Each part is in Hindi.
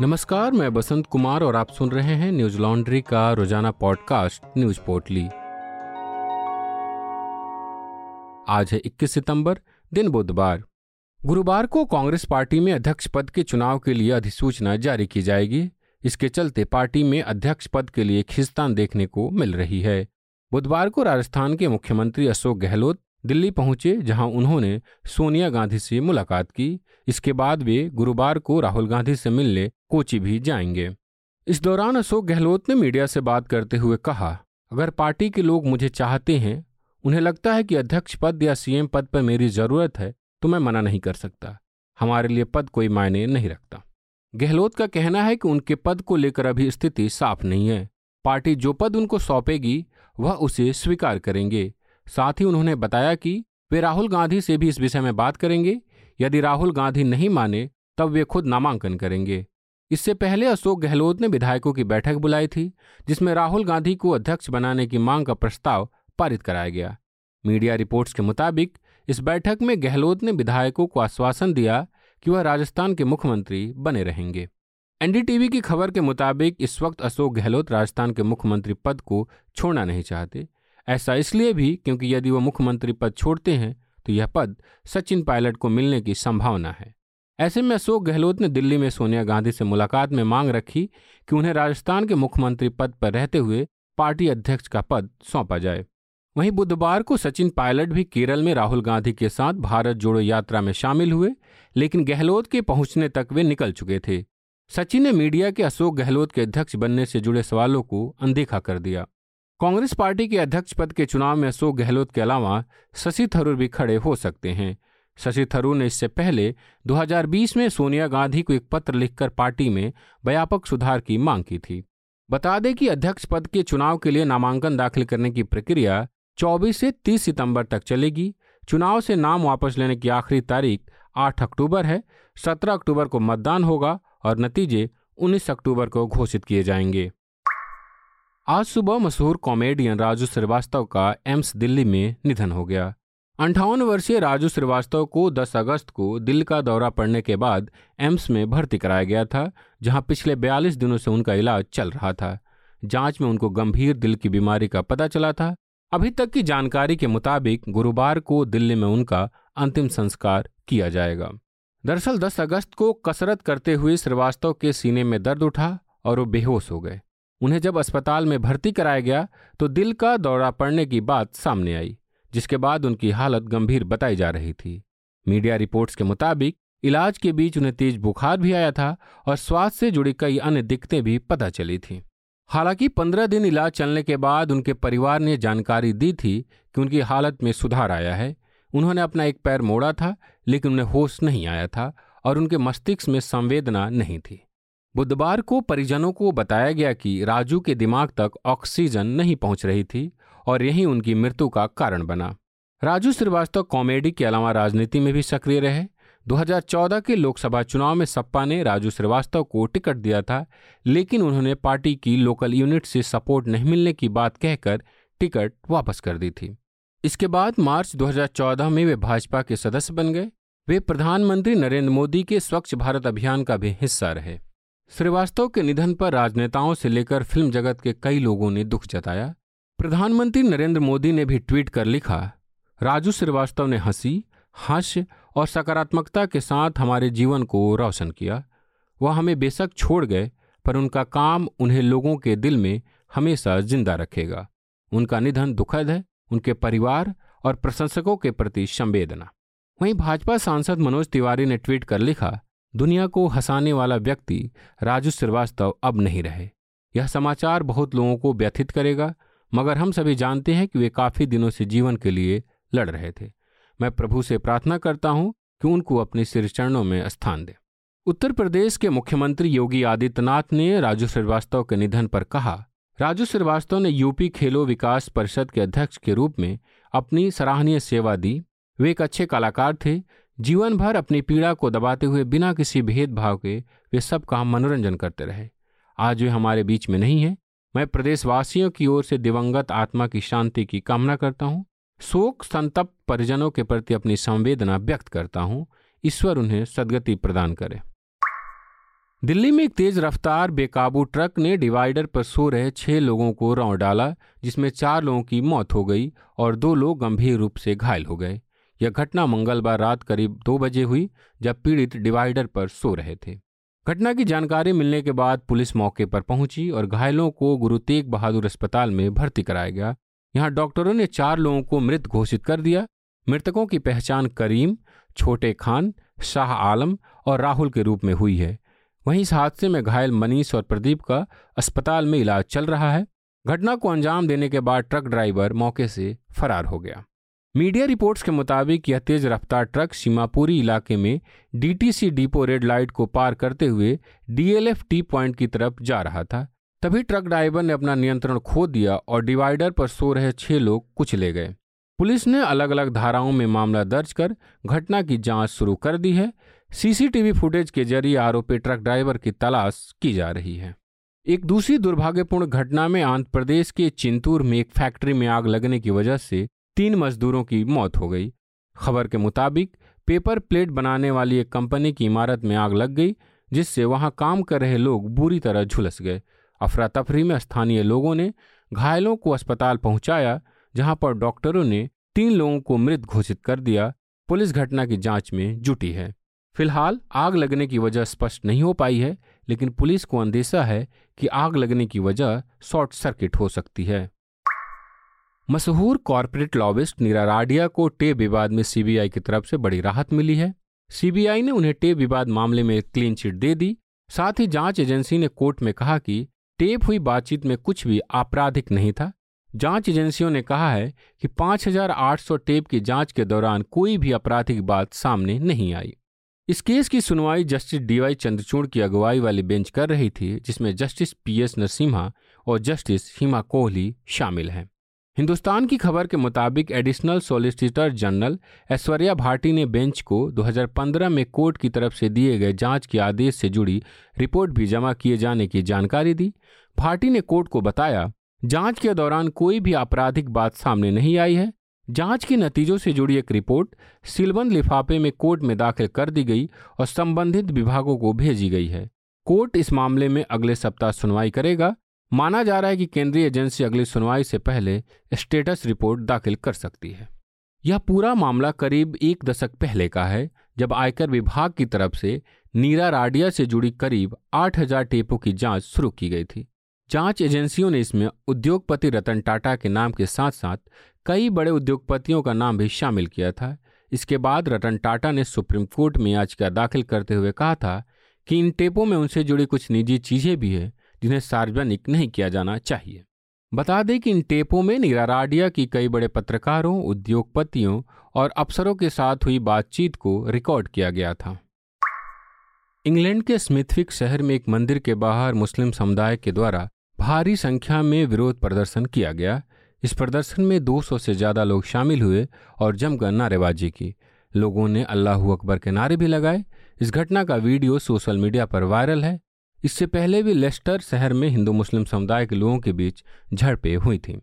नमस्कार, मैं बसंत कुमार और आप सुन रहे हैं न्यूज़ लॉन्ड्री का रोज़ाना पॉडकास्ट, न्यूज़ पोर्टली। आज है 21 सितंबर, दिन बुधवार। गुरुवार को कांग्रेस पार्टी में अध्यक्ष पद के चुनाव के लिए अधिसूचना जारी की जाएगी। इसके चलते पार्टी में अध्यक्ष पद के लिए खिस्तान देखने को मिल रही है। बुधवार को राजस्थान के मुख्यमंत्री अशोक गहलोत दिल्ली पहुँचे, जहाँ उन्होंने सोनिया गांधी से मुलाकात की। इसके बाद वे गुरुवार को राहुल गांधी से मिलने कोची भी जाएँगे। इस दौरान अशोक गहलोत ने मीडिया से बात करते हुए कहा, अगर पार्टी के लोग मुझे चाहते हैं, उन्हें लगता है कि अध्यक्ष पद या सीएम पद पर मेरी ज़रूरत है तो मैं मना नहीं कर सकता। हमारे लिए पद कोई मायने नहीं रखता। गहलोत का कहना है कि उनके पद को लेकर अभी स्थिति साफ़ नहीं है। पार्टी जो पद उनको सौंपेगी, वह उसे स्वीकार करेंगे। साथ ही उन्होंने बताया कि वे राहुल गांधी से भी इस विषय में बात करेंगे। यदि राहुल गांधी नहीं माने, तब वे खुद नामांकन करेंगे। इससे पहले अशोक गहलोत ने विधायकों की बैठक बुलाई थी, जिसमें राहुल गांधी को अध्यक्ष बनाने की मांग का प्रस्ताव पारित कराया गया। मीडिया रिपोर्ट्स के मुताबिक, इस बैठक में गहलोत ने विधायकों को आश्वासन दिया कि वह राजस्थान के मुख्यमंत्री बने रहेंगे। एनडीटीवी की खबर के मुताबिक, इस वक्त अशोक गहलोत राजस्थान के मुख्यमंत्री पद को छोड़ना नहीं चाहते। ऐसा इसलिए भी क्योंकि यदि वह मुख्यमंत्री पद छोड़ते हैं तो यह पद सचिन पायलट को मिलने की संभावना है। ऐसे में अशोक गहलोत ने दिल्ली में सोनिया गांधी से मुलाकात में मांग रखी कि उन्हें राजस्थान के मुख्यमंत्री पद पर रहते हुए पार्टी अध्यक्ष का पद सौंपा जाए। वहीं बुधवार को सचिन पायलट भी केरल में राहुल गांधी के साथ भारत जोड़ो यात्रा में शामिल हुए, लेकिन गहलोत के पहुँचने तक वे निकल चुके थे। सचिन ने मीडिया के अशोक गहलोत के अध्यक्ष बनने से जुड़े सवालों को अनदेखा कर दिया। कांग्रेस पार्टी के अध्यक्ष पद के चुनाव में अशोक गहलोत के अलावा शशि थरूर भी खड़े हो सकते हैं। शशि थरूर ने इससे पहले 2020 में सोनिया गांधी को एक पत्र लिखकर पार्टी में व्यापक सुधार की मांग की थी। बता दें कि अध्यक्ष पद के चुनाव के लिए नामांकन दाखिल करने की प्रक्रिया 24 से 30 सितंबर तक चलेगी। चुनाव से नाम वापस लेने की आखिरी तारीख 8 अक्टूबर है। 17 अक्टूबर को मतदान होगा और नतीजे 19 अक्टूबर को घोषित किए जाएँगे। आज सुबह मशहूर कॉमेडियन राजू श्रीवास्तव का एम्स दिल्ली में निधन हो गया। अंठावन वर्षीय राजू श्रीवास्तव को 10 अगस्त को दिल का दौरा पड़ने के बाद एम्स में भर्ती कराया गया था, जहाँ पिछले 42 दिनों से उनका इलाज चल रहा था। जाँच में उनको गंभीर दिल की बीमारी का पता चला था। अभी तक की जानकारी के मुताबिक गुरुवार को दिल्ली में उनका अंतिम संस्कार किया जाएगा। दरअसल 10 अगस्त को कसरत करते हुए श्रीवास्तव के सीने में दर्द उठा और वो बेहोश हो गए। उन्हें जब अस्पताल में भर्ती कराया गया तो दिल का दौरा पड़ने की बात सामने आई, जिसके बाद उनकी हालत गंभीर बताई जा रही थी। मीडिया रिपोर्ट्स के मुताबिक, इलाज के बीच उन्हें तेज बुखार भी आया था और स्वास्थ्य से जुड़ी कई अन्य दिक्कतें भी पता चली थी। हालाँकि पंद्रह दिन इलाज चलने के बाद उनके परिवार ने जानकारी दी थी कि उनकी हालत में सुधार आया है। उन्होंने अपना एक पैर मोड़ा था, लेकिन उन्हें होश नहीं आया था और उनके मस्तिष्क में संवेदना नहीं थी। बुधवार को परिजनों को बताया गया कि राजू के दिमाग तक ऑक्सीजन नहीं पहुँच रही थी और यही उनकी मृत्यु का कारण बना। राजू श्रीवास्तव कॉमेडी के अलावा राजनीति में भी सक्रिय रहे। 2014 के लोकसभा चुनाव में सपा ने राजू श्रीवास्तव को टिकट दिया था, लेकिन उन्होंने पार्टी की लोकल यूनिट से सपोर्ट नहीं मिलने की बात कहकर टिकट वापस कर दी थी। इसके बाद मार्च 2014 में वे भाजपा के सदस्य बन गए। वे प्रधानमंत्री नरेंद्र मोदी के स्वच्छ भारत अभियान का भी हिस्सा रहे। श्रीवास्तव के निधन पर राजनेताओं से लेकर फ़िल्म जगत के कई लोगों ने दुख जताया। प्रधानमंत्री नरेंद्र मोदी ने भी ट्वीट कर लिखा, राजू श्रीवास्तव ने हँसी हास्य और सकारात्मकता के साथ हमारे जीवन को रोशन किया। वह हमें बेशक छोड़ गए, पर उनका काम उन्हें लोगों के दिल में हमेशा ज़िंदा रखेगा। उनका निधन दुखद है, उनके परिवार और प्रशंसकों के प्रति संवेदना। वहीं भाजपा सांसद मनोज तिवारी ने ट्वीट कर लिखा दुनिया को हंसाने वाला व्यक्ति राजू श्रीवास्तव अब नहीं रहे। यह समाचार बहुत लोगों को व्यथित करेगा, मगर हम सभी जानते हैं कि वे काफ़ी दिनों से जीवन के लिए लड़ रहे थे। मैं प्रभु से प्रार्थना करता हूँ कि उनको अपने सिर चरणों में स्थान दें। उत्तर प्रदेश के मुख्यमंत्री योगी आदित्यनाथ ने राजू श्रीवास्तव के निधन पर कहा, राजू श्रीवास्तव ने यूपी खेलो विकास परिषद के अध्यक्ष के रूप में अपनी सराहनीय सेवा दी। वे एक अच्छे कलाकार थे जीवन भर अपनी पीड़ा को दबाते हुए बिना किसी भेदभाव के वे सबका मनोरंजन करते रहे। आज वे हमारे बीच में नहीं है। मैं प्रदेशवासियों की ओर से दिवंगत आत्मा की शांति की कामना करता हूँ। शोक संतप्त परिजनों के प्रति अपनी संवेदना व्यक्त करता हूँ। ईश्वर उन्हें सदगति प्रदान करे। दिल्ली में एक तेज रफ्तार बेकाबू ट्रक ने डिवाइडर पर सो रहे छह लोगों को रौं डाला, जिसमें चार लोगों की मौत हो गई और दो लोग गंभीर रूप से घायल हो गए। यह घटना मंगलवार रात करीब दो बजे हुई, जब पीड़ित डिवाइडर पर सो रहे थे। घटना की जानकारी मिलने के बाद पुलिस मौके पर पहुँची और घायलों को गुरु तेग बहादुर अस्पताल में भर्ती कराया गया। यहाँ डॉक्टरों ने चार लोगों को मृत घोषित कर दिया। मृतकों की पहचान करीम, छोटे खान, शाह आलम और राहुल के रूप में हुई है। वहीं इस हादसे में घायल मनीष और प्रदीप का अस्पताल में इलाज चल रहा है। घटना को अंजाम देने के बाद ट्रक ड्राइवर मौके से फरार हो गया। मीडिया रिपोर्ट्स के मुताबिक यह तेज रफ्तार ट्रक सीमापुरी इलाके में डीटीसी डिपो रेड लाइट को पार करते हुए डीएलएफ टी पॉइंट की तरफ़ जा रहा था। तभी ट्रक ड्राइवर ने अपना नियंत्रण खो दिया और डिवाइडर पर सो रहे छह लोग कुछ ले गए। पुलिस ने अलग अलग धाराओं में मामला दर्ज कर घटना की जाँच शुरू कर दी है। सीसीटीवी फुटेज के ज़रिए आरोपी ट्रक ड्राइवर की तलाश की जा रही है। एक दूसरी दुर्भाग्यपूर्ण घटना में आंध्र प्रदेश के चिंतूर में एक फैक्ट्री में आग लगने की वजह से तीन मजदूरों की मौत हो गई। खबर के मुताबिक, पेपर प्लेट बनाने वाली एक कंपनी की इमारत में आग लग गई, जिससे वहाँ काम कर रहे लोग बुरी तरह झुलस गए। अफरा तफरी में स्थानीय लोगों ने घायलों को अस्पताल पहुँचाया, जहाँ पर डॉक्टरों ने तीन लोगों को मृत घोषित कर दिया। पुलिस घटना की जाँच में जुटी है। फ़िलहाल, आग लगने की वजह स्पष्ट नहीं हो पाई है, लेकिन पुलिस को अंदेशा है कि आग लगने की वजह शॉर्ट सर्किट हो सकती है। मशहूर कॉरपोरेट लॉबिस्ट नीरा राडिया को टेप विवाद में सीबीआई की तरफ़ से बड़ी राहत मिली है। सीबीआई ने उन्हें टेप विवाद मामले में एक क्लीन चिट दे दी। साथ ही जाँच एजेंसी ने कोर्ट में कहा कि टेप हुई बातचीत में कुछ भी आपराधिक नहीं था। जाँच एजेंसियों ने कहा है कि 5,800 टेप की जाँच के दौरान कोई भी आपराधिक बात सामने नहीं आई। इस केस की सुनवाई जस्टिस डीवाई चंद्रचूड़ की अगुवाई वाली बेंच कर रही थी जिसमें जस्टिस पी एस नरसिम्हा और जस्टिस हिमा कोहली शामिल हैं। हिंदुस्तान की खबर के मुताबिक additional solicitor general Aishwarya Bhati ने बेंच को 2015 में कोर्ट की तरफ़ से दिए गए जाँच के आदेश से जुड़ी रिपोर्ट भी जमा किए जाने की जानकारी दी। भाटी ने कोर्ट को बताया, जाँच के दौरान कोई भी आपराधिक बात सामने नहीं आई है। जाँच के नतीजों से जुड़ी एक रिपोर्ट सिलबंद लिफाफे में कोर्ट में दाखिल कर दी गई और संबंधित विभागों को भेजी गई है। कोर्ट इस मामले में अगले सप्ताह सुनवाई करेगा। माना जा रहा है कि केंद्रीय एजेंसी अगली सुनवाई से पहले स्टेटस रिपोर्ट दाखिल कर सकती है। यह पूरा मामला करीब एक दशक पहले का है, जब आयकर विभाग की तरफ़ से नीरा राडिया से जुड़ी करीब 8000 टेपों की जाँच शुरू की गई थी। जाँच एजेंसियों ने इसमें उद्योगपति रतन टाटा के नाम के साथ साथ कई बड़े उद्योगपतियों का नाम भी शामिल किया था। इसके बाद रतन टाटा ने सुप्रीम कोर्ट में याचिका दाखिल करते हुए कहा था कि इन टेपों में उनसे जुड़ी कुछ निजी चीज़ें भी है जिन्हें सार्वजनिक नहीं किया जाना चाहिए। बता दें कि इन टेपों में निराराडिया की कई बड़े पत्रकारों, उद्योगपतियों और अफसरों के साथ हुई बातचीत को रिकॉर्ड किया गया था। इंग्लैंड के स्मिथविक शहर में एक मंदिर के बाहर मुस्लिम समुदाय के द्वारा भारी संख्या में विरोध प्रदर्शन किया गया। इस प्रदर्शन में 200 से ज़्यादा लोग शामिल हुए और जमकर नारेबाजी की। लोगों ने अल्लाह अकबर के नारे भी लगाए। इस घटना का वीडियो सोशल मीडिया पर वायरल है। इससे पहले भी लेस्टर शहर में हिंदू मुस्लिम समुदाय के लोगों के बीच झड़पें हुई थीं।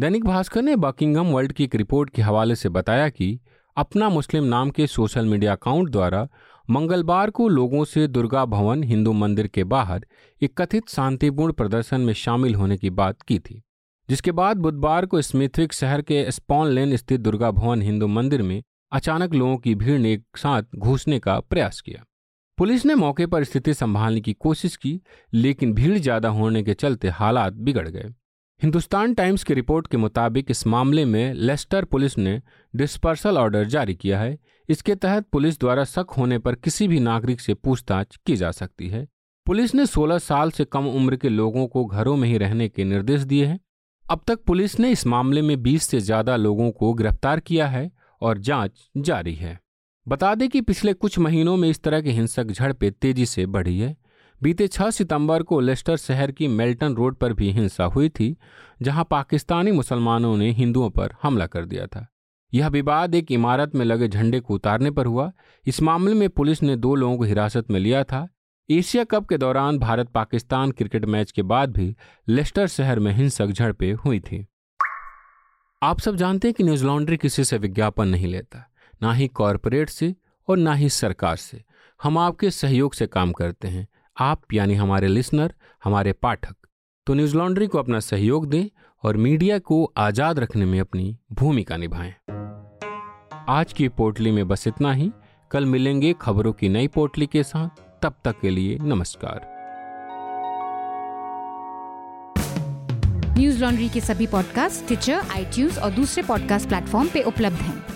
दैनिक भास्कर ने बकिंगम वर्ल्ड की एक रिपोर्ट के हवाले से बताया कि अपना मुस्लिम नाम के सोशल मीडिया अकाउंट द्वारा मंगलवार को लोगों से दुर्गा भवन, हिंदू मंदिर के बाहर एक कथित शांतिपूर्ण प्रदर्शन में शामिल होने की बात की थी, जिसके बाद बुधवार को स्मिथविक शहर के स्पॉन लेन स्थित दुर्गा भवन, हिंदू मंदिर में अचानक लोगों की भीड़ ने एक साथ घुसने का प्रयास किया। पुलिस ने मौके पर स्थिति संभालने की कोशिश की, लेकिन भीड़ ज़्यादा होने के चलते हालात बिगड़ गए। हिंदुस्तान टाइम्स की रिपोर्ट के मुताबिक इस मामले में लेस्टर पुलिस ने डिस्पर्सल ऑर्डर जारी किया है। इसके तहत पुलिस द्वारा शक होने पर किसी भी नागरिक से पूछताछ की जा सकती है। पुलिस ने 16 साल से कम उम्र के लोगों को घरों में ही रहने के निर्देश दिए हैं। अब तक पुलिस ने इस मामले में 20 से ज़्यादा लोगों को गिरफ़्तार किया है और जाँच जारी है। बता दें कि पिछले कुछ महीनों में इस तरह की हिंसक झड़पें तेज़ी से बढ़ी है। बीते 6 सितंबर को लेस्टर शहर की मेल्टन रोड पर भी हिंसा हुई थी, जहाँ पाकिस्तानी मुसलमानों ने हिंदुओं पर हमला कर दिया था। यह विवाद एक इमारत में लगे झंडे को उतारने पर हुआ। इस मामले में पुलिस ने दो लोगों को हिरासत में लिया था। एशिया कप के दौरान भारत पाकिस्तान क्रिकेट मैच के बाद भी लेस्टर शहर में हिंसक झड़पें हुई थी। आप सब जानते हैं कि न्यूज़ लॉन्ड्री किसी से विज्ञापन नहीं लेता। ना ही कॉरपोरेट से और ना ही सरकार से। हम आपके सहयोग से काम करते हैं। आप यानी हमारे लिसनर, हमारे पाठक। तो न्यूज़ लॉन्ड्री को अपना सहयोग दें और मीडिया को आज़ाद रखने में अपनी भूमिका निभाएँ। आज की पोटली में बस इतना ही। कल मिलेंगे खबरों की नई पोटली के साथ। तब तक के लिए नमस्कार। न्यूज़ लॉन्ड्री के सभी पॉडकास्ट ट्विटर आईटीज और दूसरे पॉडकास्ट प्लेटफॉर्म पे उपलब्ध हैं।